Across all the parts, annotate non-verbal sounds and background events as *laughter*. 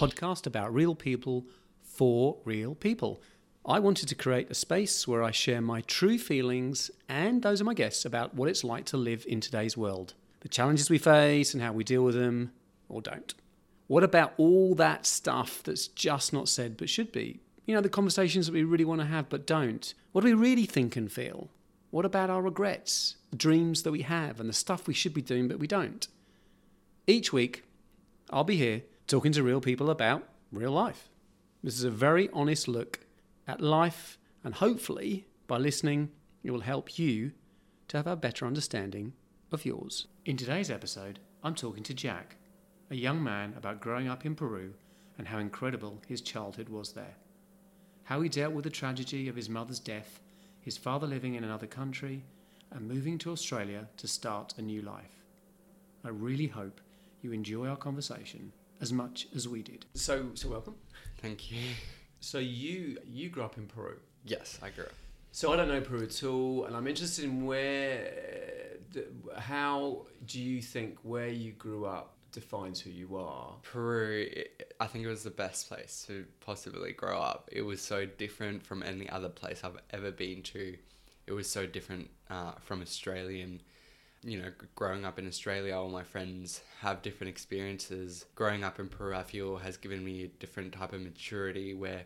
podcast about real people for real people. I wanted to create a space where I share my true feelings and those of my guests about what it's like to live in today's world, the challenges we face and how we deal with them or don't. What about all that stuff that's just not said but should be? You know, the conversations that we really want to have but don't. What do we really think and feel? What about our regrets, the dreams that we have, and the stuff we should be doing but we don't? Each week, I'll be here talking to real people about real life. This is a very honest look at life, and hopefully, by listening, it will help you to have a better understanding of yours. In today's episode, I'm talking to Jack, a young man about growing up in Peru and how incredible his childhood was there. How he dealt with the tragedy of his mother's death, his father living in another country, and moving to Australia to start a new life. I really hope you enjoy our conversation as much as we did. So, so welcome. Thank you. So you you grew up in Peru. Yes, I grew up. So I don't know Peru at all, and I'm interested in where, how do you think where you grew up defines who you are? Peru, it, I think it was the best place to possibly grow up. It was so different from any other place I've ever been to. It was so different uh, from Australian. You know, growing up in Australia, all my friends have different experiences. Growing up in Peru, I feel has given me a different type of maturity where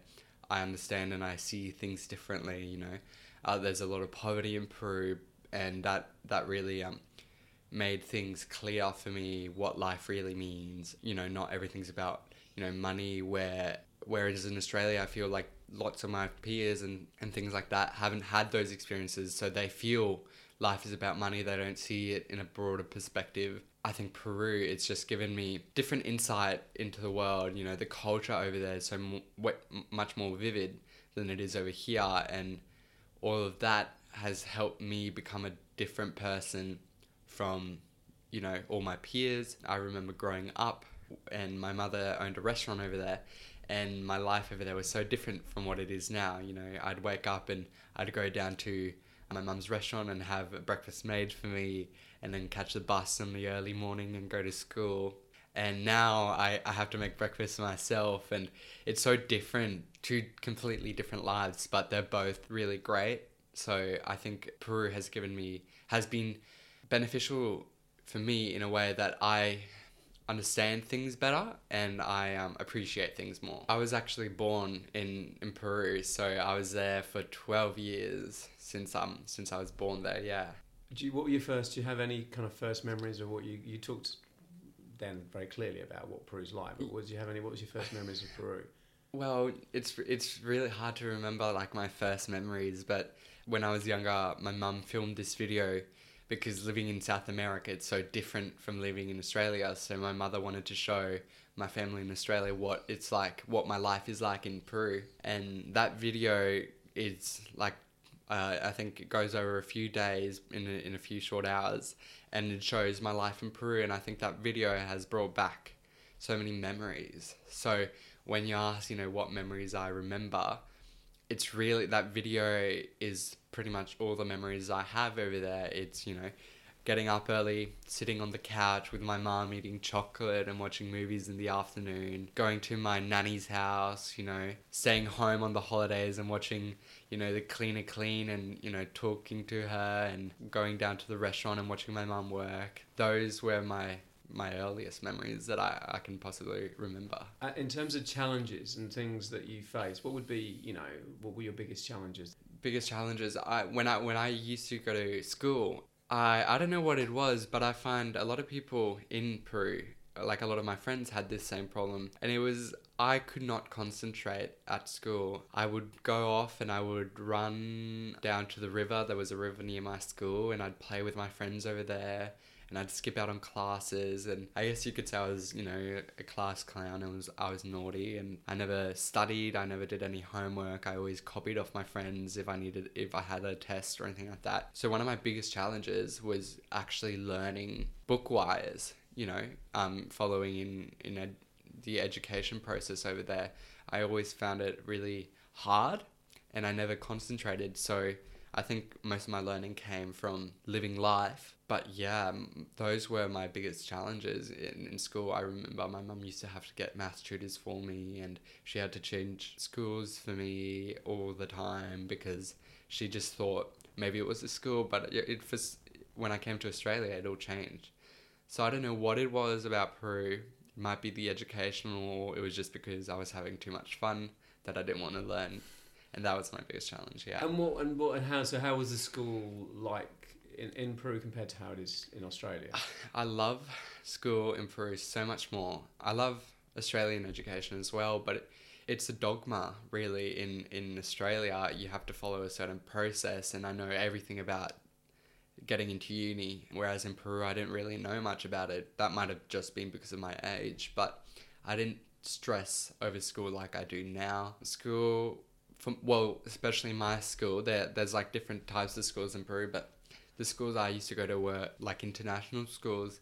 I understand and I see things differently. You know, uh, there's a lot of poverty in Peru, and that that really um, made things clear for me what life really means. You know, not everything's about you know money. Where whereas in Australia, I feel like lots of my peers and and things like that haven't had those experiences, so they feel life is about money. They don't see it in a broader perspective. I think Peru, it's just given me different insight into the world. You know, the culture over there is so m- much more vivid than it is over here, and all of that has helped me become a different person from you know all my peers i remember growing up and my mother owned a restaurant over there and my life over there was so different from what it is now you know i'd wake up and i'd go down to my mum's restaurant and have breakfast made for me and then catch the bus in the early morning and go to school. And now I, I have to make breakfast myself and it's so different two completely different lives but they're both really great. So i think peru has given me has been beneficial for me in a way that i understand things better and i um, appreciate things more i was actually born in, in peru so i was there for 12 years since um since i was born there yeah Do you, what were your first? Do you have any kind of first memories of what you you talked then very clearly about what Peru's like? But was you have any? What was your first memories of Peru? Well, it's it's really hard to remember like my first memories, but when I was younger, my mum filmed this video because living in South America it's so different from living in Australia. So my mother wanted to show my family in Australia what it's like, what my life is like in Peru, and that video is like uh, I think it goes over a few days in a, in a few short hours, and it shows my life in Peru. And I think that video has brought back so many memories. So when you ask, you know, what memories I remember, it's really that video is pretty much all the memories I have over there. It's you know, getting up early, sitting on the couch with my mom eating chocolate and watching movies in the afternoon, going to my nanny's house, you know, staying home on the holidays and watching, you know, the cleaner clean and, you know, talking to her and going down to the restaurant and watching my mum work. Those were my my earliest memories that I, I can possibly remember. Uh, in terms of challenges and things that you face, what would be you know what were your biggest challenges? Biggest challenges I when I when I used to go to school I I don't know what it was but I find a lot of people in Peru like a lot of my friends had this same problem. And it was I could not concentrate at school. I would go off and I would run down to the river. There was a river near my school and I'd play with my friends over there and I'd skip out on classes and I guess you could say I was you know a class clown and was I was naughty and I never studied I never did any homework I always copied off my friends if I needed if I had a test or anything like that so one of my biggest challenges was actually learning bookwise you know um, following in in the education process over there I always found it really hard and I never concentrated so I think most of my learning came from living life. But yeah, um, those were my biggest challenges in, in school. I remember my mum used to have to get math tutors for me, and she had to change schools for me all the time because she just thought maybe it was the school, but it, it was, when I came to Australia, it all changed. So I don't know what it was about Peru. It might be the educational, or it was just because I was having too much fun that I didn't want to learn, and that was my biggest challenge. Yeah. And what and what and how? So how was the school like in, in Peru compared to how it is in Australia? *laughs* I love school in Peru so much more. I love Australian education as well, but it, it's a dogma really. In in Australia, you have to follow a certain process, and I know everything about getting into uni. Whereas in Peru, I didn't really know much about it. That might have just been because of my age, but I didn't stress over school like I do now. School, well, especially my school, there there's like different types of schools in Peru, but the schools I used to go to were like international schools,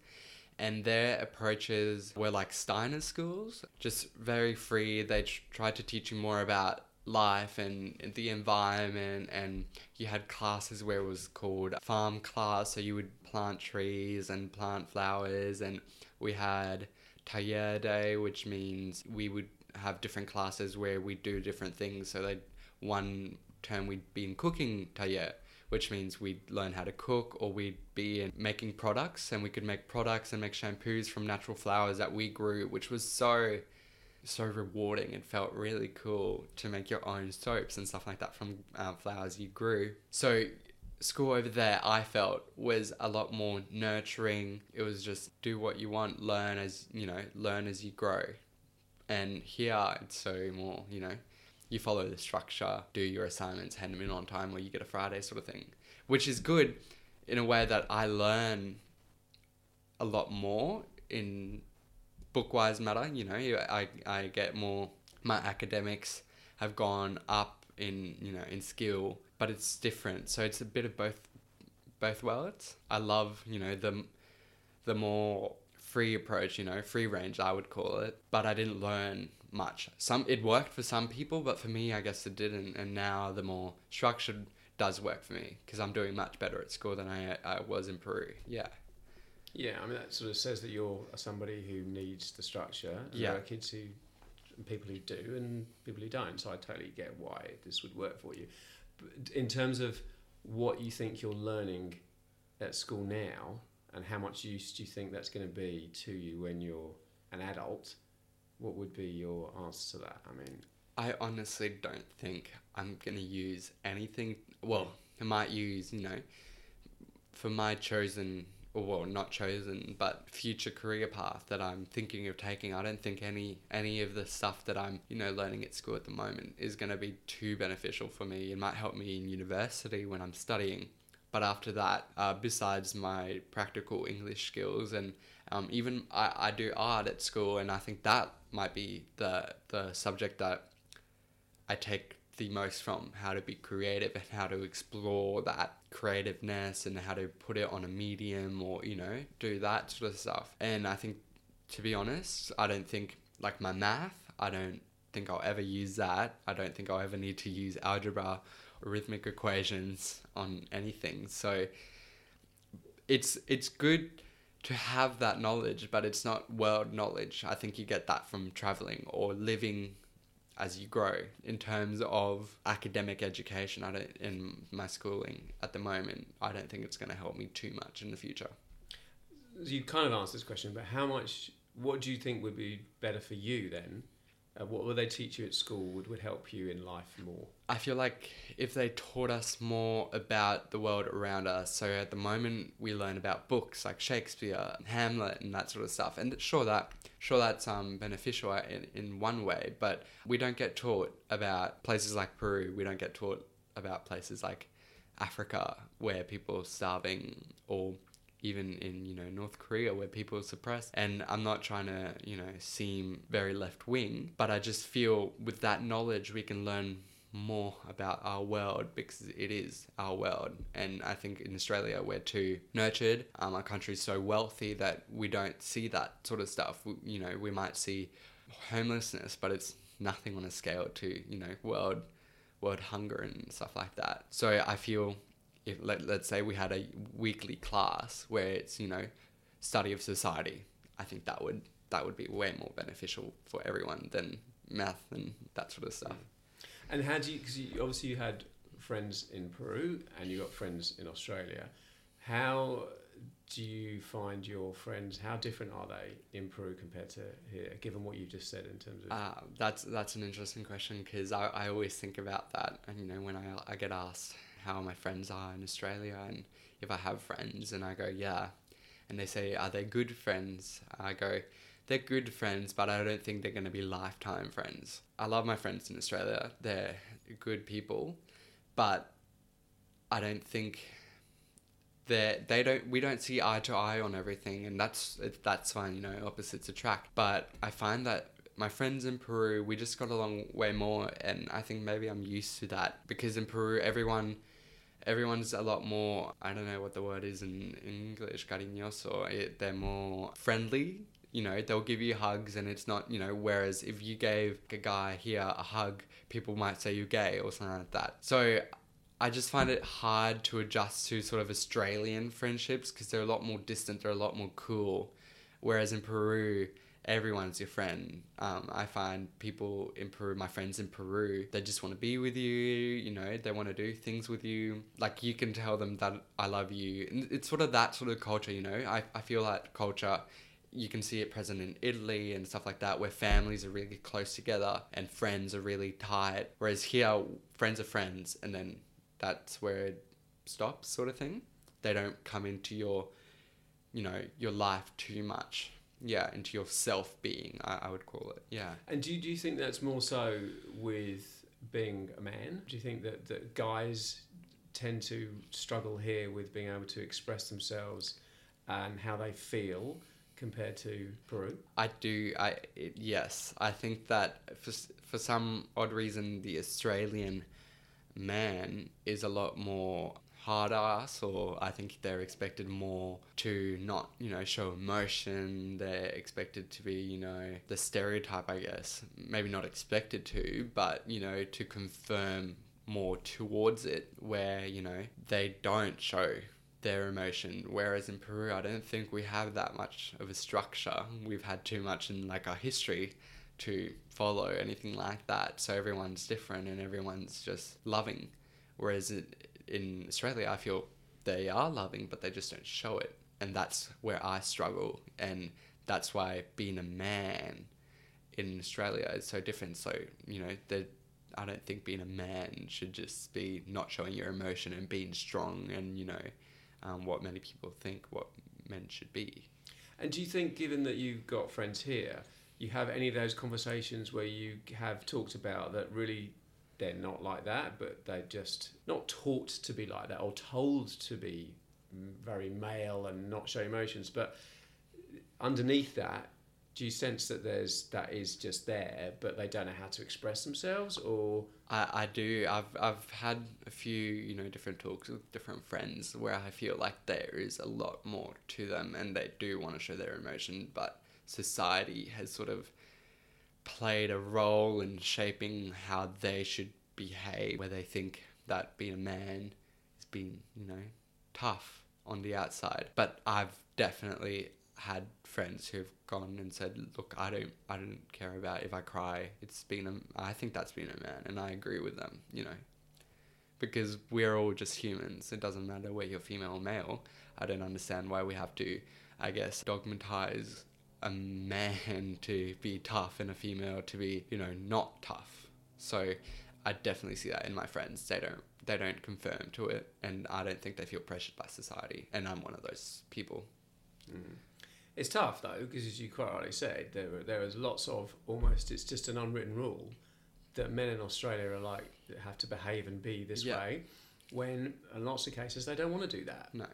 and their approaches were like Steiner schools, just very free. They tr- tried to teach you more about life and the environment and you had classes where it was called farm class so you would plant trees and plant flowers and we had taller day which means we would have different classes where we do different things so they one term we'd be in cooking taller which means we'd learn how to cook or we'd be in making products and we could make products and make shampoos from natural flowers that we grew which was so so rewarding It felt really cool to make your own soaps and stuff like that from uh, flowers you grew. So school over there i felt was a lot more nurturing. It was just do what you want learn as you know learn as you grow. And here it's so more you know you follow the structure, do your assignments, hand them in on time, or you get a Friday sort of thing, which is good in a way that I learn a lot more in bookwise matter. You know, I, I get more, my academics have gone up in, you know, in skill, but it's different. So it's a bit of both, both worlds. I love, you know, the, the more free approach, you know, free range, I would call it, but I didn't learn much. Some it worked for some people, but for me, I guess it didn't. And now the more structured does work for me because I'm doing much better at school than I, I was in Peru. Yeah. Yeah, I mean that sort of says that you're somebody who needs the structure. Yeah. There are kids who, people who do, and people who don't. So I totally get why this would work for you. But in terms of what you think you're learning at school now, and how much use do you think that's going to be to you when you're an adult? What would be your answer to that? I mean, I honestly don't think I'm gonna use anything. Well, I might use, you know, for my chosen, or well, not chosen, but future career path that I'm thinking of taking. I don't think any any of the stuff that I'm, you know, learning at school at the moment is gonna be too beneficial for me. It might help me in university when I'm studying, but after that, uh, besides my practical English skills and um, even I, I do art at school, and I think that might be the the subject that I take the most from how to be creative and how to explore that creativeness and how to put it on a medium or you know do that sort of stuff. And I think, to be honest, I don't think like my math. I don't think I'll ever use that. I don't think I'll ever need to use algebra or rhythmic equations on anything. So it's it's good to have that knowledge, but it's not world knowledge. I think you get that from traveling or living as you grow in terms of academic education. I don't in my schooling at the moment. I don't think it's going to help me too much in the future. you kind of answered this question, but how much? What do you think would be better for you then? Uh, what would they teach you at school would, would help you in life more? I feel like if they taught us more about the world around us, so at the moment we learn about books like Shakespeare, Hamlet, and that sort of stuff, and sure that sure that's um beneficial in, in one way, but we don't get taught about places like Peru. We don't get taught about places like Africa where people are starving or even in you know North Korea where people are suppressed. And I'm not trying to you know seem very left wing but I just feel with that knowledge we can learn more about our world because it is our world. And I think in Australia we're too nurtured. Um, our country's so wealthy that we don't see that sort of stuff. We, you know we might see homelessness but it's nothing on a scale to you know world world hunger and stuff like that. So I feel if let, let's say we had a weekly class where it's you know study of society, I think that would that would be way more beneficial for everyone than math and that sort of stuff. And how do you? Because you, obviously you had friends in Peru and you got friends in Australia. How do you find your friends? How different are they in Peru compared to here? Given what you just said in terms of uh, that's that's an interesting question because I, I always think about that and you know when I I get asked how my friends are in Australia and if I have friends and I go yeah and they say are they good friends? I go they're good friends but I don't think they're going to be lifetime friends. I love my friends in Australia. They're good people but I don't think that they don't we don't see eye to eye on everything and that's that's fine you know opposites attract. But I find that my friends in Peru we just got along way more and I think maybe I'm used to that because in Peru everyone everyone's a lot more I don't know what the word is in English cariñoso it, they're more friendly you know they'll give you hugs and it's not you know whereas if you gave a guy here a hug people might say you're gay or something like that so I just find it hard to adjust to sort of Australian friendships because they're a lot more distant, they're a lot more cool. Whereas in Peru, everyone's your friend. Um, I find people in Peru, my friends in Peru, they just want to be with you, you know, they want to do things with you. Like you can tell them that I love you. And it's sort of that sort of culture, you know. I, I feel that culture you can see it present in Italy and stuff like that, where families are really close together and friends are really tight. Whereas here, friends are friends, and then that's where it stops, sort of thing. They don't come into your, you know, your life too much. Yeah, into your self being, I, I would call it. Yeah. And do you, do you think that's more so with being a man? Do you think that, that guys tend to struggle here with being able to express themselves and how they feel compared to Peru? I do. I it, yes. I think that for for some odd reason, the Australian man is a lot more hard ass or I think they're expected more to not, you know, show emotion. They're expected to be, you know, the stereotype I guess. Maybe not expected to, but, you know, to confirm more towards it where, you know, they don't show their emotion. Whereas in Peru I don't think we have that much of a structure. We've had too much in like our history to follow anything like that. So everyone's different and everyone's just loving. Whereas it, in Australia, I feel they are loving, but they just don't show it. And that's where I struggle. And that's why being a man in Australia is so different. So, you know, the, I don't think being a man should just be not showing your emotion and being strong and, you know, um, what many people think what men should be. And do you think, given that you've got friends here, you have any of those conversations where you have talked about that really they're not like that, but they're just not taught to be like that or told to be very male and not show emotions. But underneath that, do you sense that there's that is just there, but they don't know how to express themselves, or I, I do. I've I've had a few you know different talks with different friends where I feel like there is a lot more to them, and they do want to show their emotion, but society has sort of played a role in shaping how they should behave, where they think that being a man is being, you know, tough on the outside. But I've definitely had friends who've gone and said, "Look, I don't, I don't care about if I cry. It's being a, I think that's being a man," and I agree with them. You know, because we're all just humans. It doesn't matter whether you're female or male. I don't understand why we have to, I guess, dogmatize a man *laughs* to be tough and a female to be, you know, not tough. So I definitely see that in my friends. They don't they don't confirm to it, and I don't think they feel pressured by society. And I'm one of those people. Mm. It's tough though, because as you quite rightly said, there there is lots of almost it's just an unwritten rule that men in Australia are like have to behave and be this yeah. way, when in lots of cases they don't want to do that. No,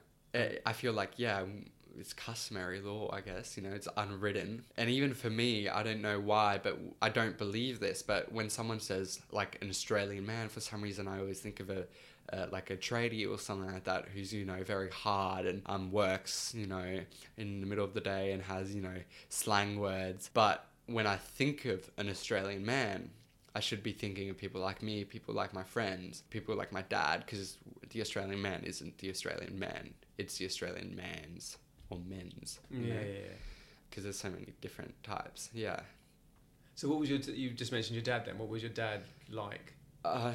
I feel like yeah, it's customary law, I guess. You know, it's unwritten. And even for me, I don't know why, but I don't believe this. But when someone says like an Australian man, for some reason, I always think of a uh, like a tradie or something like that who's you know very hard and um works you know in the middle of the day and has you know slang words. But when I think of an Australian man, I should be thinking of people like me, people like my friends, people like my dad, because the Australian man isn't the Australian man; it's the Australian man's or men's. you Yeah, know? yeah, yeah. because there's so many different types. Yeah. So what was your? T- you just mentioned your dad. Then what was your dad like? Uh,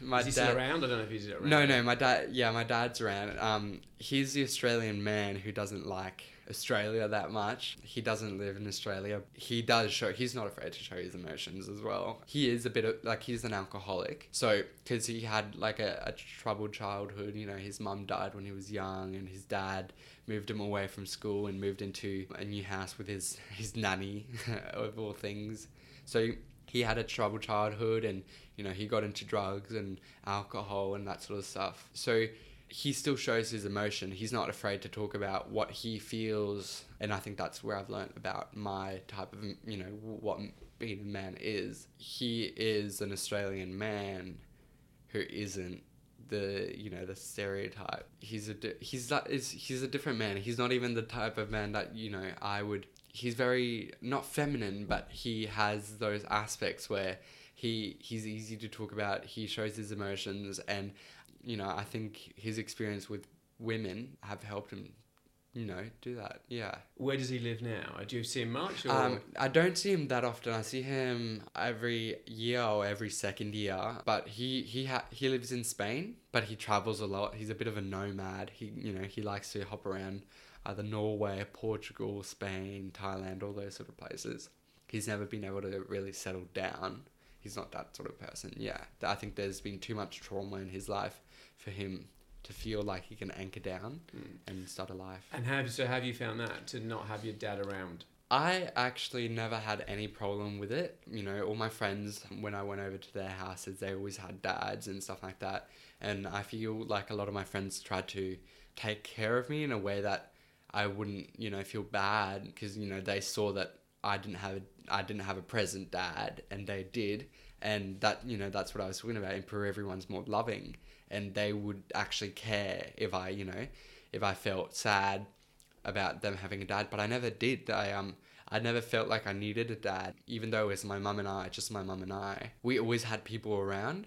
my Is he dad. still around? I don't know if he's around. No, no, my dad. Yeah, my dad's around. Um, he's the Australian man who doesn't like Australia that much. He doesn't live in Australia. He does show. He's not afraid to show his emotions as well. He is a bit of like he's an alcoholic. So because he had like a, a troubled childhood. You know, his mum died when he was young, and his dad moved him away from school and moved into a new house with his his nanny *laughs* of all things. So he had a troubled childhood and you know he got into drugs and alcohol and that sort of stuff. So he still shows his emotion. He's not afraid to talk about what he feels. And i think that's where i've learned about my type of you know what being a man is. He is an australian man who isn't the you know the stereotype. He's a di- he's that is he's a different man. He's not even the type of man that you know i would he's very not feminine but he has those aspects where he he's easy to talk about he shows his emotions and you know i think his experience with women have helped him you know do that yeah Where does he live now? Do you see him much? Or? um, I don't see him that often. I see him every year or every second year. But he he ha- he lives in Spain, but he travels a lot. He's a bit of a nomad. He you know he likes to hop around either Norway, Portugal, Spain, Thailand, all those sort of places. He's never been able to really settle down. He's not that sort of person. Yeah, I think there's been too much trauma in his life for him to feel like he can anchor down Mm. and start a life. And have so have you found that to not have your dad around? I actually never had any problem with it. You know, all my friends, when I went over to their houses, they always had dads and stuff like that. And I feel like a lot of my friends tried to take care of me in a way that I wouldn't, you know, feel bad because, you know, they saw that I didn't have a, I didn't have a present dad and they did. And that, you know, that's what I was talking about. In Peru, everyone's more loving and they would actually care if I, you know, if I felt sad about them having a dad, but I never did. I um I never felt like I needed a dad, even though it was my mum and I, just my mum and I. We always had people around.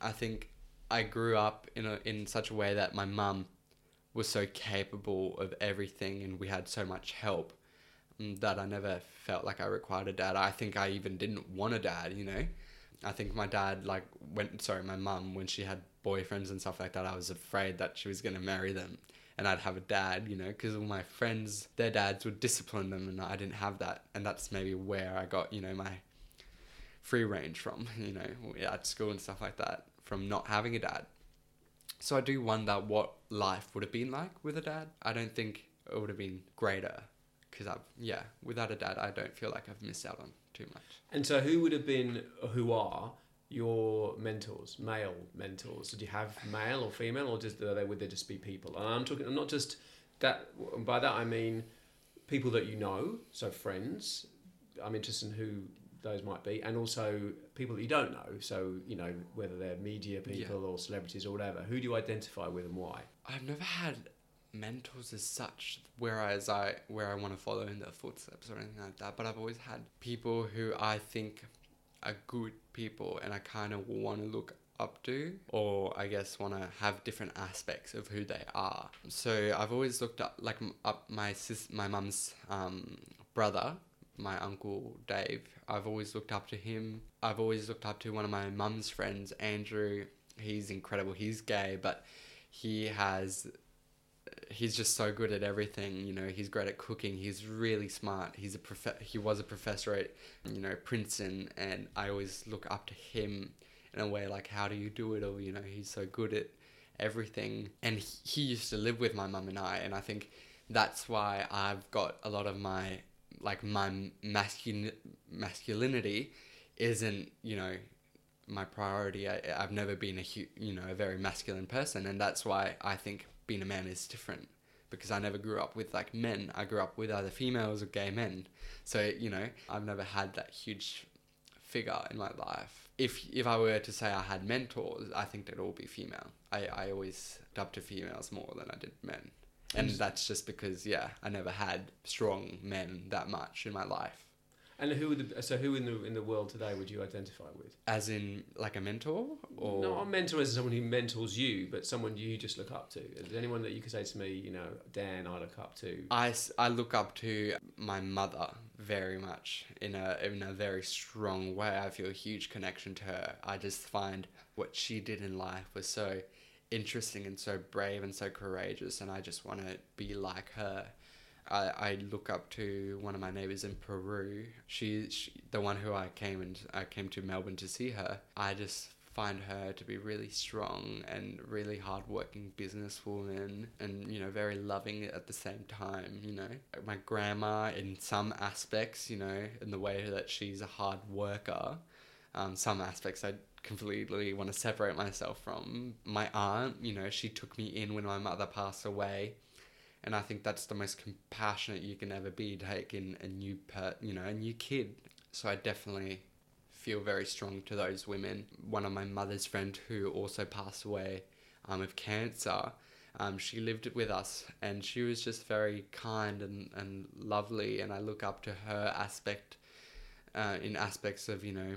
I think I grew up in a in such a way that my mum was so capable of everything, and we had so much help that I never felt like I required a dad. I think I even didn't want a dad. You know, I think my dad like went, sorry my mum when she had boyfriends and stuff like that, I was afraid that she was gonna marry them and I'd have a dad, you know, because all my friends, their dads would discipline them, and I didn't have that, and that's maybe where I got, you know, my free range from, *laughs* you know, at school and stuff like that, from not having a dad. So I do wonder what life would have been like with a dad. I don't think it would have been greater, because I've yeah, without a dad, I don't feel like I've missed out on too much. And so, who would have been, who are your mentors, male mentors? Did you have male or female, or just are they, would they just be people? And I'm talking, I'm not just that. By that I mean people that you know, so friends. I'm interested in who those might be, and also people that you don't know. So you know whether they're media people or celebrities or whatever. Who do you identify with and why? I've never had mentors as such, whereas I where I want to follow in their footsteps or anything like that. But I've always had people who I think are good people, and I kind of want to look up to, or I guess want to have different aspects of who they are. So I've always looked up like up my sis, my mum's um, brother. My uncle Dave, I've always looked up to him. I've always looked up to one of my mum's friends, Andrew. He's incredible. He's gay, but he has he's just so good at everything you know he's great at cooking he's really smart he's a prof- he was a professor at you know princeton and i always look up to him in a way like how do you do it all? You know he's so good at everything. And he, used to live with my mum and i and i think that's why i've got a lot of my like my masculin masculinity isn't you know my priority. I, i've never been a you know a very masculine person and that's why i think being a man is different because I never grew up with like men. I grew up with either females or gay men. So, you know, I've never had that huge figure in my life. If if I were to say I had mentors, I think they'd all be female. I, I always looked up to females more than I did men. And that's just because, yeah, I never had strong men that much in my life. And who would the, so who in the in the world today would you identify with? As in like a mentor or Not a mentor as someone who mentors you, but someone you just look up to. Is there anyone that you could say to me, you know, Dan, I look up to? I, I look up to my mother very much in a in a very strong way. I feel a huge connection to her. I just find what she did in life was so interesting and so brave and so courageous, and I just want to be like her. I, I look up to one of my neighbors in Peru. She, she the one who I came and I came to Melbourne to see her. I just find her to be really strong and really hardworking businesswoman and you know very loving at the same time you know my grandma in some aspects you know in the way that she's a hard worker um, some aspects I completely want to separate myself from my aunt you know she took me in when my mother passed away and I think that's the most compassionate you can ever be taking a new per you know a new kid so I definitely feel very strong to those women. One of my mother's friend who also passed away um, of cancer, um, she lived with us and she was just very kind and, and lovely and I look up to her aspect uh, in aspects of, you know,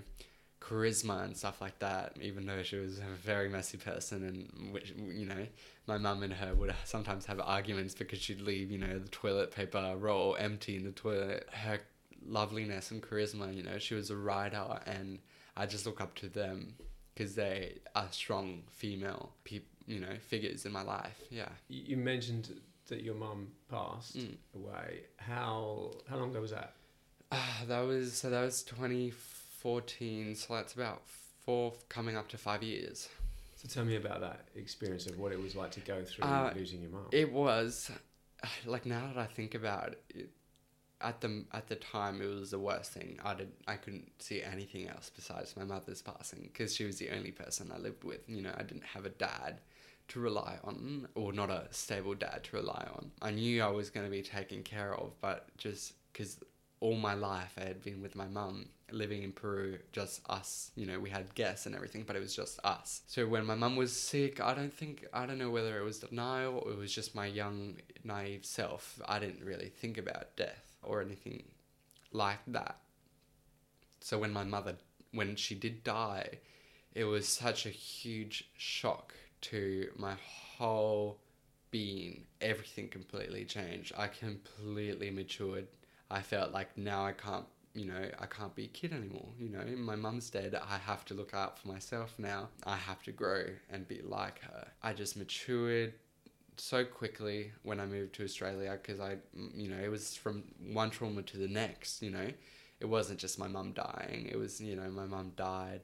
charisma and stuff like that, even though she was a very messy person and which, you know, my mum and her would sometimes have arguments because she'd leave, you know, the toilet paper roll empty in the toilet. Her loveliness and charisma. You know, she was a writer, and I just look up to them because they are strong female, peop- you know, figures in my life. Yeah. You mentioned that your mum passed Mm. away. How how long ago was that? Ah, that was so. That was 2014. So that's about four, coming up to five years. So tell me about that experience of what it was like to go through Uh, losing your mum. It was *sighs* like now that I think about it, it at the at the time it was the worst thing. I did I couldn't see anything else besides my mother's passing because she was the only person I lived with. You know, I didn't have a dad to rely on or not a stable dad to rely on. I knew I was going to be taken care of, but just because all my life I had been with my mum living in Peru, just us. You know, we had guests and everything, but it was just us. So when my mum was sick, I don't think, I don't know whether it was denial or it was just my young, naive self. I didn't really think about death or anything like that. So when my mother, when she did die, it was such a huge shock to my whole being. Everything completely changed. I completely matured. I felt like now I can't, you know, I can't be a kid anymore. You know, my mum's dead. I have to look out for myself now. I have to grow and be like her. I just matured so quickly when I moved to Australia because I, you know, it was from one trauma to the next, you know. It wasn't just my mum dying. It was, you know, my mum died.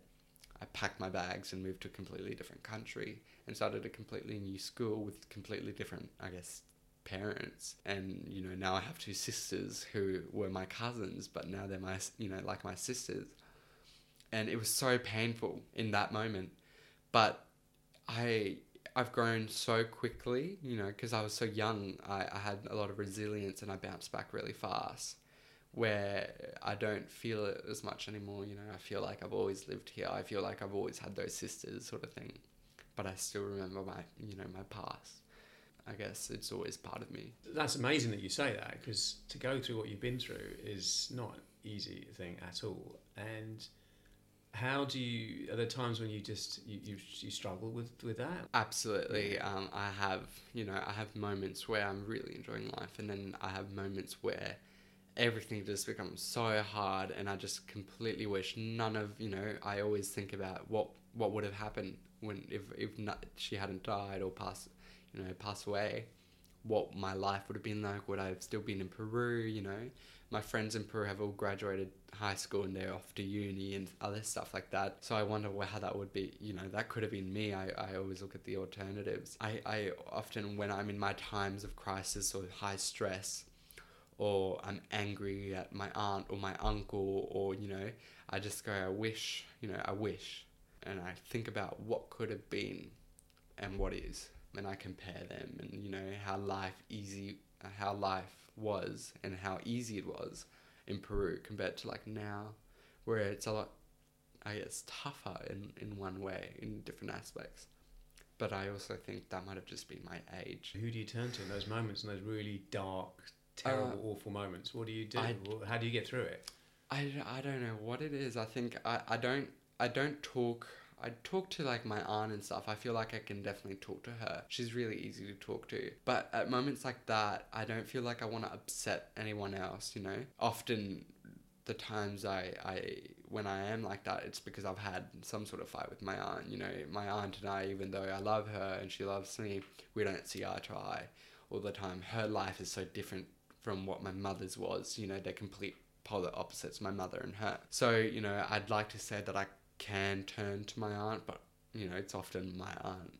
I packed my bags and moved to a completely different country and started a completely new school with completely different, I guess, parents. And, you know, now I have two sisters who were my cousins, but now they're my, you know, like my sisters. And it was so painful in that moment. But I, I've grown so quickly, you know, because I was so young. I, I had a lot of resilience and I bounced back really fast where I don't feel it as much anymore. You know, I feel like I've always lived here. I feel like I've always had those sisters, sort of thing. But I still remember my, you know, my past. I guess it's always part of me. That's amazing that you say that because to go through what you've been through is not an easy thing at all. And how do you? Are there times when you just you you, you struggle with with that? Absolutely. Um, I have, you know, I have moments where I'm really enjoying life, and then I have moments where everything just becomes so hard, and I just completely wish none of, you know, I always think about what what would have happened when if if not, she hadn't died or passed, you know, pass away. What my life would have been like? Would I have still been in Peru? You know, my friends in Peru have all graduated high school and they're off to uni and other stuff like that. So I wonder how that would be. You know, that could have been me. I, I always look at the alternatives. I, I often, when I'm in my times of crisis or high stress, or I'm angry at my aunt or my uncle, or, you know, I just go, I wish, you know, I wish. And I think about what could have been and what is. And I compare them and, you know, how life easy, uh, how life was and how easy it was in Peru compared to like now, where it's a lot, I guess, tougher in, in one way, in different aspects. But I also think that might have just been my age. Who do you turn to in those moments, in those really dark, terrible, uh, awful moments? What do you do? I- how do you get through it? I, I don't know what it is. I think I, I don't I don't talk I talk to like my aunt and stuff. I feel like I can definitely talk to her. She's really easy to talk to. But at moments like that, I don't feel like I want to upset anyone else, you know? Often the times I, I when I am like that, it's because I've had some sort of fight with my aunt. You know, my aunt and I, even though I love her and she loves me, we don't see eye to eye all the time. Her life is so different from what my mother's was. You know, they're complete polar opposites, my mother and her. So, you know, I'd like to say that I can turn to my aunt, but, you know, it's often my aunt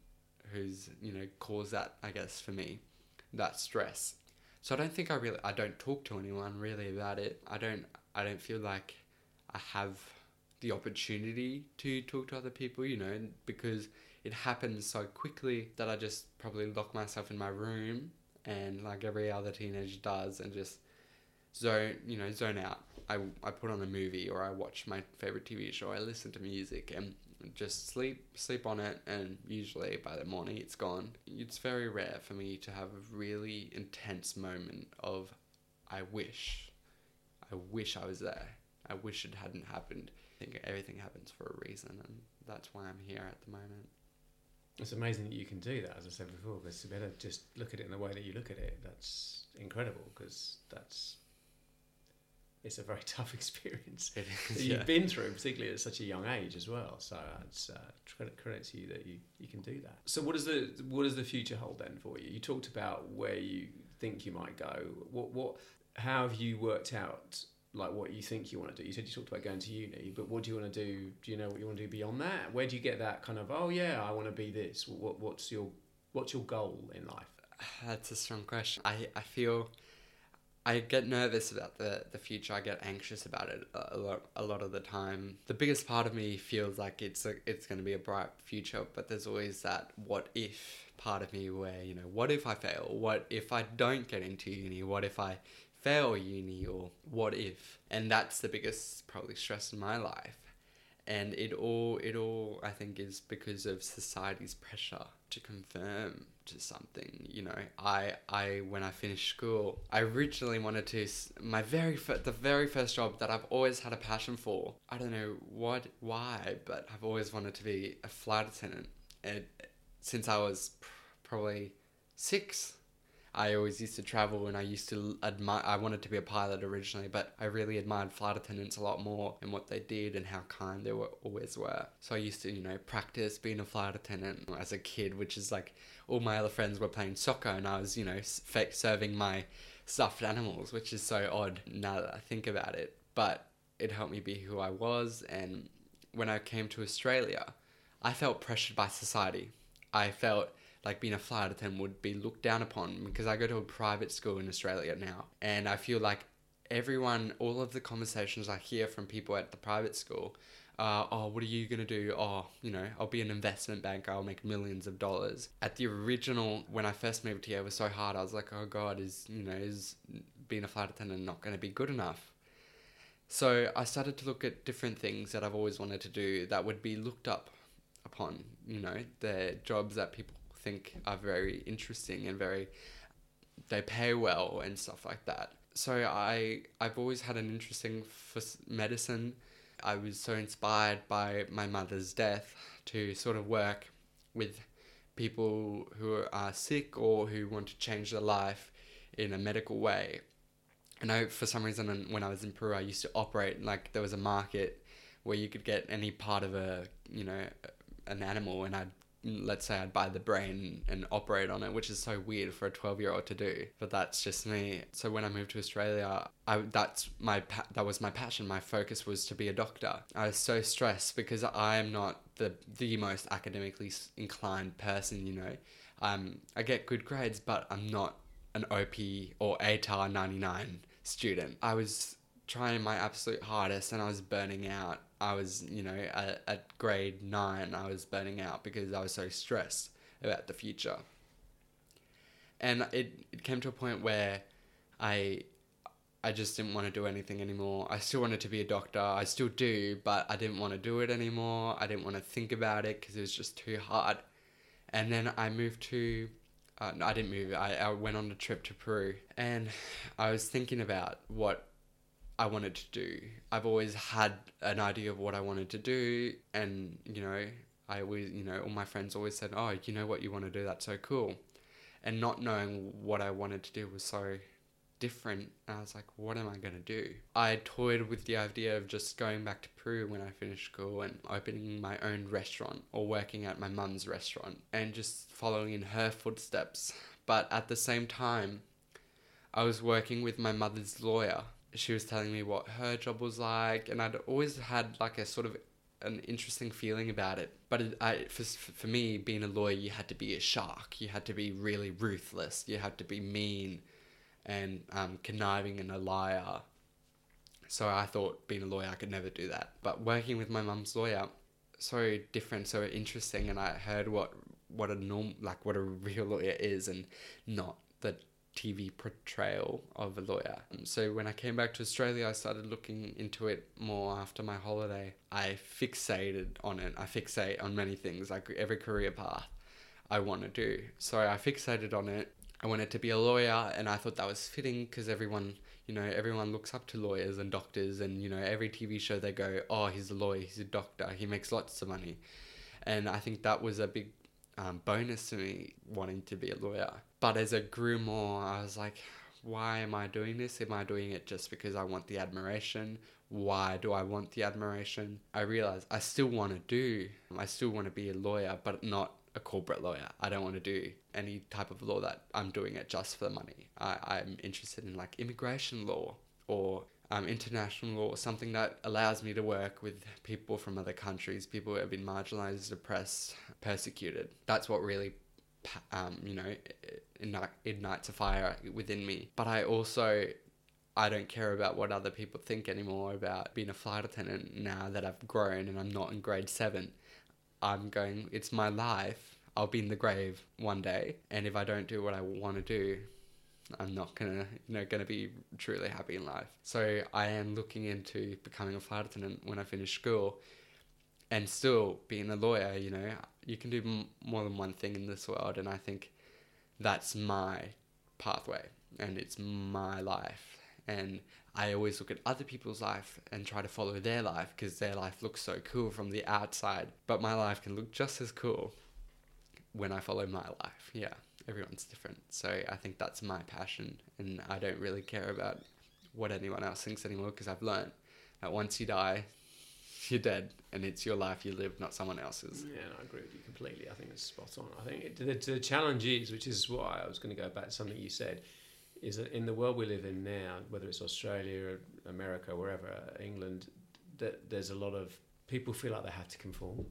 who's, you know, caused that, I guess, for me, that stress. So I don't think I really, I don't talk to anyone really about it. I don't, I don't feel like I have the opportunity to talk to other people, you know, because it happens so quickly that I just probably lock myself in my room and like every other teenager does and just zone, you know, zone out. I, I put on a movie or I watch my favorite TV show, I listen to music and just sleep sleep on it and usually by the morning it's gone. It's very rare for me to have a really intense moment of I wish I wish I was there. I wish it hadn't happened. I think everything happens for a reason, and that's why I'm here at the moment. It's amazing that you can do that, as I said before, because to better just look at it in the way that you look at it, that's incredible, because that's it's a very *laughs* tough experience It that you've been through, particularly at such a young age as well. So it's uh, credit credit to you that you, you can do that. So what does the what does the future hold then for you? You talked about where you think you might go. What what how have you worked out like what you think you want to do? You said you talked about going to uni, but what do you want to do? Do you know what you want to do beyond that? Where do you get that kind of oh yeah, I want to be this? What what's your what's your goal in life? *sighs* That's a strong question. I, I feel I get nervous about the, the future. I get anxious about it a lot a lot of the time. The biggest part of me feels like it's a, it's going to be a bright future, but there's always that what if part of me where, you know, what if I fail? What if I don't get into uni? What if I fail uni or what if? And that's the biggest probably stress in my life. And it all it all I think is because of society's pressure to confirm to something you know? I i when i finished school i originally wanted to my very fir- the very first job that i've always had a passion for i don't know what why but i've always wanted to be a flight attendant and since i was pr- probably six I always used to travel and I used to admire. I wanted to be a pilot originally, but I really admired flight attendants a lot more and what they did and how kind they were always were. So I used to, you know, practice being a flight attendant as a kid, which is like all my other friends were playing soccer and I was, you know, fake serving my stuffed animals, which is so odd now that I think about it. But it helped me be who I was. And when I came to Australia, I felt pressured by society. I felt like being a flight attendant would be looked down upon because I go to a private school in Australia now. And I feel like everyone, all of the conversations I hear from people at the private school, uh, oh, what are you going to do? Oh, you know, I'll be an investment banker. I'll make millions of dollars. At the original, when I first moved here, it was so hard. I was like, oh God, is, you know, is being a flight attendant not going to be good enough? So I started to look at different things that I've always wanted to do that would be looked up upon. You know, the jobs that people think are very interesting and very they pay well and stuff like that. So I I've always had an interesting for medicine. I was so inspired by my mother's death to sort of work with people who are sick or who want to change their life in a medical way. And I, for some reason, when I was in Peru, I used to operate like there was a market where you could get any part of a, you know, an animal, and I'd let's say I'd buy the brain and operate on it, which is so weird for a twelve year old to do. But that's just me. So when I moved to Australia, I that's my pa- that was my passion. My focus was to be a doctor. I was so stressed because I am not the the most academically inclined person. You know, um, I get good grades, but I'm not an OP or ATAR 99 student. I was trying my absolute hardest and I was burning out. I was, you know, at, at grade nine, I was burning out because I was so stressed about the future. And it, it came to a point where I I just didn't want to do anything anymore. I still wanted to be a doctor. I still do, but I didn't want to do it anymore. I didn't want to think about it because it was just too hard. And then I moved to, uh, no, I didn't move. I, I went on a trip to Peru and I was thinking about what I wanted to do. I've always had an idea of what I wanted to do, and you know, I always, you know, all my friends always said, "Oh, you know what you want to do? That's so cool." And not knowing what I wanted to do was so different. I was like, what am I to do? I toyed with the idea of just going back to Peru when I finished school and opening my own restaurant or working at my mum's restaurant and just following in her footsteps. But at the same time, I was working with my mother's lawyer. She was telling me what her job was like, and I'd always had like a sort of an interesting feeling about it. But it, I, for, for me, being a lawyer, you had to be a shark. You had to be really ruthless. You had to be mean and um, conniving and a liar. So I thought being a lawyer, I could never do that. But working with my mum's lawyer, so different, so interesting, and I heard what what a norm like what a *laughs* real lawyer is, and not the TV portrayal of a lawyer. So when I came back to Australia, I started looking into it more after my holiday. I fixated on it. I fixate on many things, like every career path I want to do. So I fixated on it I wanted to be a lawyer, and I thought that was fitting because everyone, you know, everyone looks up to lawyers and doctors, and you know, every TV show they go, "Oh, he's a lawyer, he's a doctor, he makes lots of money," and I think that was a big um, bonus to me wanting to be a lawyer. But as I grew more, I was like, why am I doing this? Am I doing it just because I want the admiration? Why do I want the admiration? I realized I still want to do, I still want to be a lawyer, but not a corporate lawyer. I don't want to do any type of law that I'm doing it just for the money. I, I'm interested in like immigration law or um, international law, something that allows me to work with people from other countries, people who have been marginalized, oppressed, persecuted. That's what really, um, you know, ignites a fire within me. But I also I don't care about what other people think anymore about being a flight attendant now that I've grown and I'm not in grade seven. I'm going, it's my life. I'll be in the grave one day. And if I don't do what I want to do, I'm not gonna, you know, gonna be truly happy in life. So I am looking into becoming a flight attendant when I finish school, and still being a lawyer. You know, you can do m- more than one thing in this world, and I think that's my pathway, and it's my life, and I always look at other people's life and try to follow their life because their life looks so cool from the outside. But my life can look just as cool when I follow my life. Yeah, everyone's different. So I think that's my passion. And I don't really care about what anyone else thinks anymore because I've learned that once you die, you're dead and it's your life you live, not someone else's. Yeah, I agree with you completely. I think it's spot on. I think it, the, the challenge is, which is why I was going to go back to something you said is that in the world we live in now, whether it's Australia, America, wherever, England, that there's a lot of people feel like they have to conform.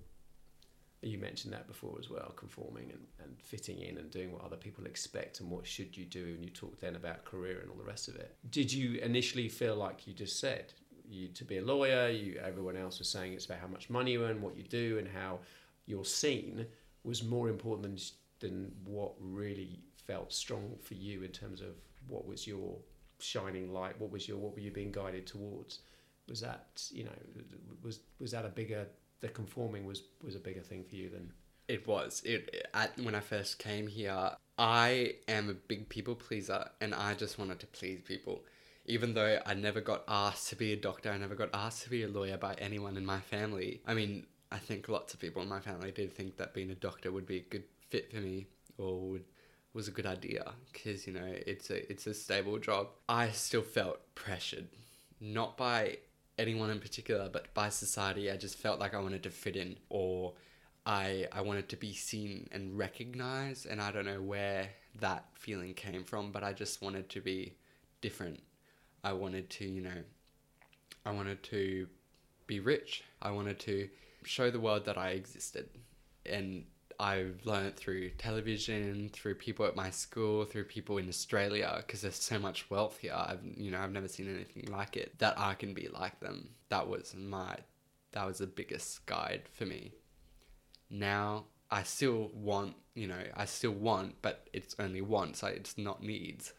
You mentioned that before as well, conforming and, and fitting in and doing what other people expect and what should you do. And you talked then about career and all the rest of it. Did you initially feel like you just said you to be a lawyer? You everyone else was saying it's about how much money you earn, what you do, and how you're seen was more important than than what really felt strong for you in terms of what was your shining light? What was your what were you being guided towards? Was that you know was was that a bigger the conforming was was a bigger thing for you than it was it at when I first came here. I am a big people pleaser, and I just wanted to please people. Even though I never got asked to be a doctor, I never got asked to be a lawyer by anyone in my family. I mean, I think lots of people in my family did think that being a doctor would be a good fit for me or would was a good idea because you know it's a it's a stable job. I still felt pressured, not by anyone in particular, but by society. I just felt like I wanted to fit in, or I I wanted to be seen and recognized, and I don't know where that feeling came from, but I just wanted to be different. I wanted to, you know, I wanted to be rich. I wanted to show the world that I existed, and I've learned through television, through people at my school, through people in Australia, because there's so much wealth here. I've you know I've never seen anything like it. That I can be like them. That was my, that was the biggest guide for me. Now I still want, you know, I still want, but it's only wants. Like it's not needs.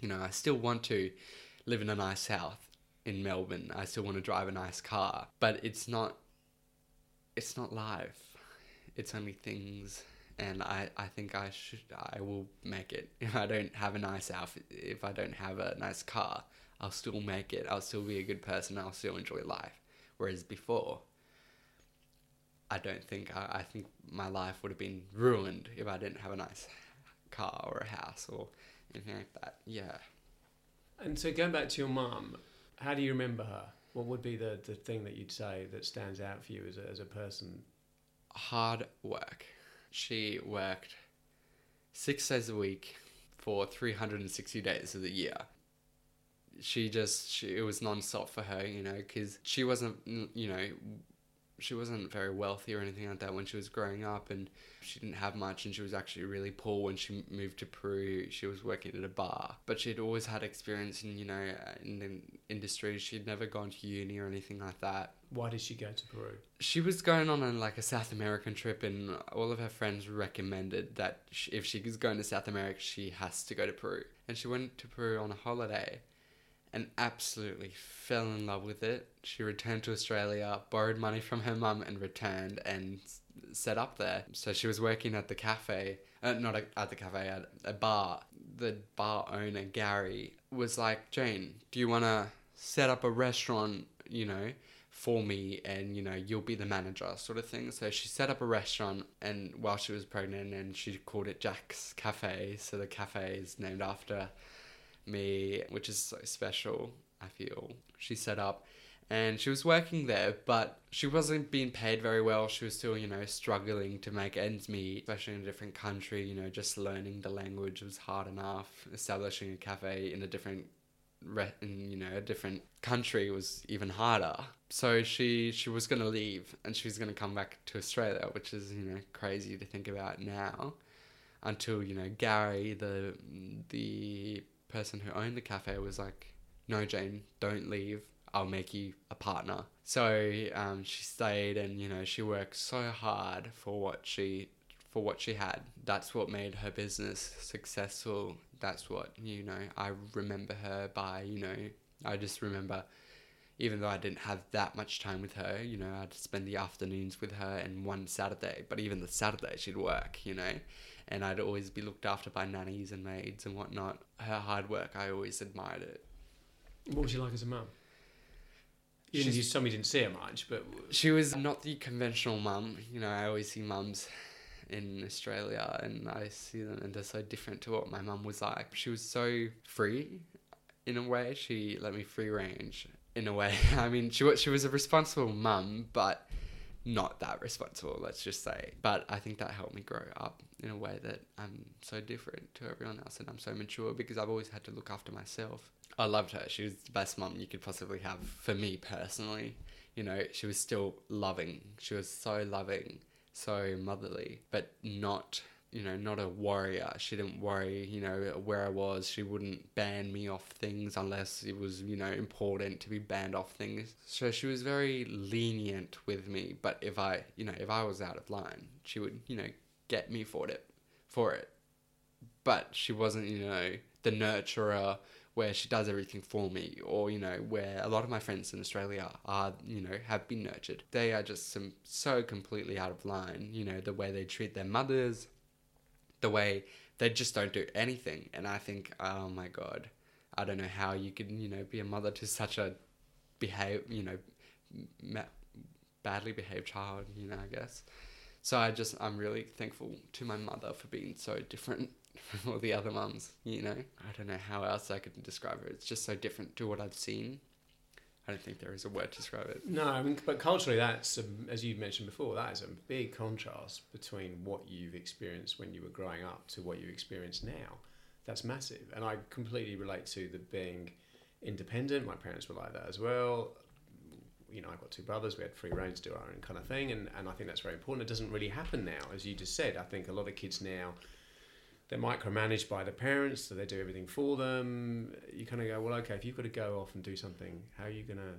You know, I still want to live in a nice house in Melbourne. I still want to drive a nice car, but it's not. It's not life it's only things and I, I think I should I will make it *laughs* if I don't have a nice outfit if I don't have a nice car I'll still make it. I'll still be a good person. I'll still enjoy life. Whereas before, I don't think I, I think my life would have been ruined if I didn't have a nice car or a house or anything like that. Yeah. And so going back to your mum, how do you remember her? What would be the, the thing that you'd say that stands out for you as a, as a person? Hard work. She worked six days a week for 360 days of the year. She just, she, it was non-stop for her, you know, because she wasn't, you know, she wasn't very wealthy or anything like that when she was growing up and she didn't have much and she was actually really poor when she moved to Peru. She was working at a bar but she'd always had experience in you know uh, in the industry. She'd never gone to uni or anything like that. Why did she go to Peru? She was going on a, like a South American trip and all of her friends recommended that she, if she was going to South America she has to go to Peru. And she went to Peru on a holiday and absolutely fell in love with it. She returned to Australia, borrowed money from her mum, and returned and set up there. So she was working at the cafe, uh, not at the cafe, at a bar. The bar owner, Gary, was like, Jane, do you want to set up a restaurant, you know, for me and, you know, you'll be the manager sort of thing. So she set up a restaurant and while she was pregnant and she called it Jack's Cafe. So the cafe is named after me, which is so special, I feel. She set up and she was working there, but she wasn't being paid very well. She was still, you know, struggling to make ends meet, especially in a different country. You know, just learning the language was hard enough. Establishing a cafe in a different, re- in, you know, a different country was even harder. So she she was gonna leave, and she was gonna come back to Australia, which is you know crazy to think about now. Until you know Gary, the the person who owned the cafe was like, "No, Jane, don't leave. I'll make you a partner." So um, she stayed, and you know, she worked so hard for what she for what she had. That's what made her business successful. That's what you know. I remember her by you know. I just remember. Even though I didn't have that much time with her, you know, I'd spend the afternoons with her and one Saturday, but even the Saturday she'd work, you know and I'd always be looked after by nannies and maids and whatnot. Her hard work, I always admired it. What was she like as a mum? You, She's- you told me you didn't see her much, but She was not the conventional mum. You know, I always see mums in Australia and I see them and they're so different to what my mum was like. She was so free in a way. She let me free range in a way. *laughs* I mean, she was, she was a responsible mum, but not that responsible, let's just say. But I think that helped me grow up in a way that I'm so different to everyone else and I'm so mature because I've always had to look after myself. I loved her. She was the best mum you could possibly have for me personally. You know, she was still loving. She was so loving, so motherly, but not you know, not a warrior. She didn't worry, you know, where I was. She wouldn't ban me off things unless it was, you know, important to be banned off things. So she was very lenient with me. But if I, you know, if I was out of line, she would, you know, get me for it, for it. But she wasn't, you know, the nurturer where she does everything for me or you know where a lot of my friends in australia are you know have been nurtured they are just some so completely out of line you know the way they treat their mothers the way they just don't do anything. And i think oh my god i don't know how you can, you know be a mother to such a behave you know ma- badly behaved child you know i guess. So i just i'm really thankful to my mother for being so different *laughs* from all the other mums you know. I don't know how else i could describe her. It's just so different to what i've seen i don't think there is a word to describe it no, I mean, but culturally, that's as you mentioned before, that is a big contrast between what you've experienced when you were growing up to what you experience now. That's massive, and I completely relate to the being independent. My parents were like that as well. You know, I've got two brothers. We had free reign to do our own kind of thing, and, and I think that's very important. It doesn't really happen now, as you just said. I think a lot of kids now they're micromanaged by the parents, so they do everything for them. You kind of go, well, okay, if you've got to go off and do something, how are you going to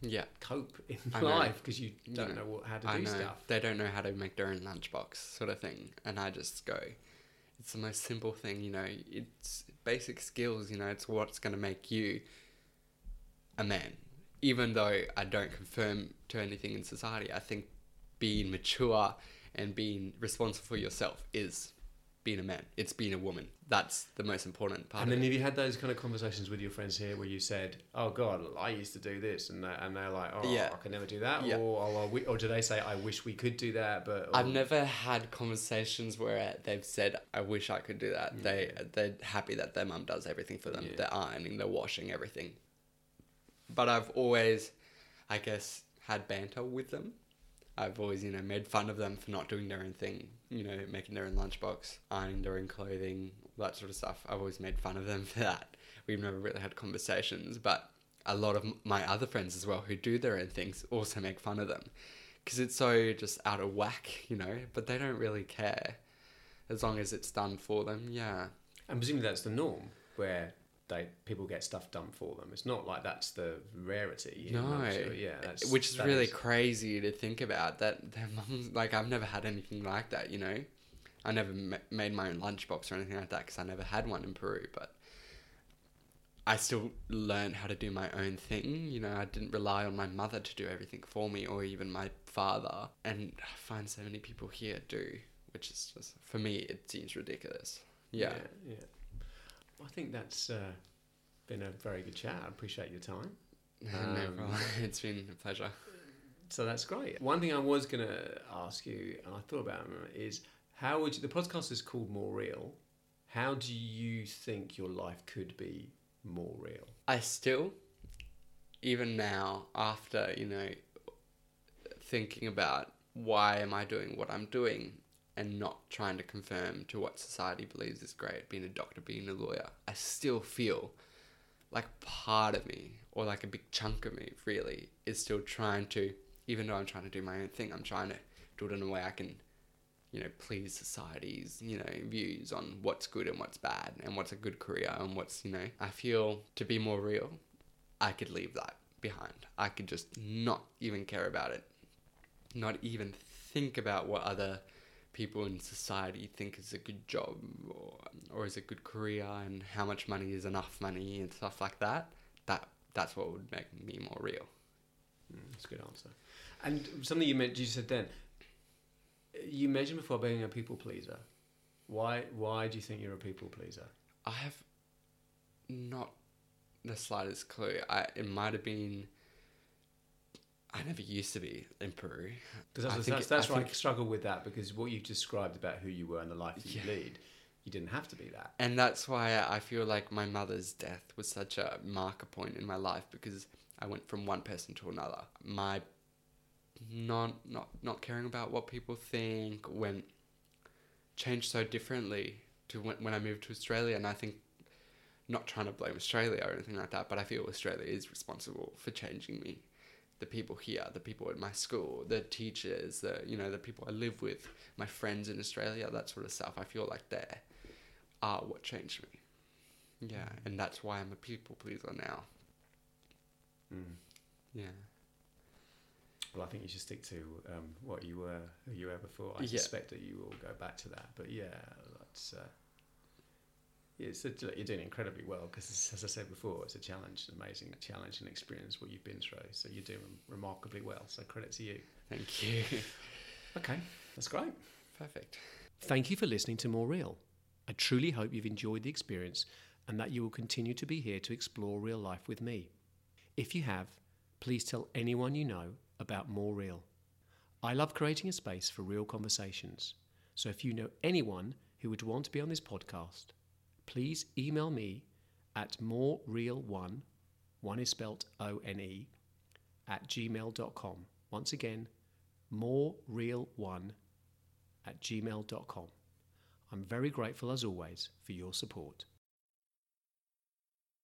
yeah cope in I *laughs* life because you You don't know, know what, how to I do know stuff. they don't know how to make their own lunchbox sort of thing, and I just go, it's the most simple thing, you know. It's basic skills, you know. It's what's going to make you a man. Even though I don't confirm to anything in society, I think being mature and being responsible for yourself is being a man. It's being a woman. That's the most important part. And then have you had those kind of conversations with your friends here where you said, "Oh God, I used to do this," and they- and they're like, "Oh, Yeah. I can never do that," Yeah. or, or we- or do they say, "I wish we could do that," but I've never had conversations where they've said, "I wish I could do that." They they're happy that their mum does everything for them. Yeah. They're ironing, they're washing, everything. But I've always, I guess, had banter with them. I've always, you know, made fun of them for not doing their own thing. You know, making their own lunchbox, ironing their own clothing, that sort of stuff. I've always made fun of them *laughs* for that. We've never really had conversations, but a lot of my other friends as well who do their own things also make fun of them because it's so just out of whack, you know. But they don't really care as long as it's done for them. Yeah, and presumably that's the norm where they people get stuff done for them. It's not like that's the rarity. you know, no, so, yeah, that's, which is really crazy to think about. That their mums like I've never had anything like that. You know, I never ma- made my own lunchbox or anything like that because I never had one in Peru, but. I still learned how to do my own thing. You know, I didn't rely on my mother to do everything for me or even my father. And I find so many people here do, which is just, for me, it seems ridiculous. Yeah. yeah. Well, I think that's uh, been a very good chat. I appreciate your time. *laughs* no Um, problem. *laughs* It's been a pleasure. So that's great. One thing I was going to ask you, and I thought about it, is how would you, the podcast is called More Real. How do you think your life could be more real? I still, even now, after, you know, thinking about why am I doing what I'm doing and not trying to confirm to what society believes is great, being a doctor, being a lawyer, I still feel like part of me, or like a big chunk of me, really, is still trying to, even though I'm trying to do my own thing, I'm trying to do it in a way I can you know, please society's, you know, views on what's good and what's bad and what's a good career and what's, you know, I feel to be more real, I could leave that behind. I could just not even care about it. Not even think about what other people in society think is a good job or, or is a good career and how much money is enough money and stuff like that. That that's what would make me more real. Mm, that's a good answer. And something you meant, you said then, you mentioned before being a people pleaser. Why? Why do you think you're a people pleaser? I have not the slightest clue. I it might have been. I never used to be in Peru. Because I that's, think that's, that's I where I struggle with that because what you've described about who you were and the life that you Yeah. lead, you didn't have to be that. And that's why I feel like my mother's death was such a marker point in my life because I went from one person to another. My not not not caring about what people think went changed so differently to when, when I moved to Australia and I think not trying to blame Australia or anything like that, but I feel Australia is responsible for changing me. The people here, the people at my school, the teachers, the you know, the people I live with, my friends in Australia, that sort of stuff. I feel like they're are what changed me. Yeah, and that's why I'm a people pleaser now. Mm. Yeah. Well, I think you should stick to um, what you were, who you were before. I Yeah. suspect that you will go back to that. But yeah, that's uh, it's a, you're doing incredibly well because, as I said before, it's a challenge, an amazing challenge and experience what you've been through. So you're doing remarkably well. So credit to you. Thank you. *laughs* Okay, that's great. Perfect. Thank you for listening to More Real. I truly hope you've enjoyed the experience and that you will continue to be here to explore real life with me. If you have, please tell anyone you know about More Real. I love creating a space for real conversations. So if you know anyone who would want to be on this podcast, please email me at morereal1, one is spelt O N E, at gmail.com. Once again, morereal1 at gmail.com. I'm very grateful as always for your support.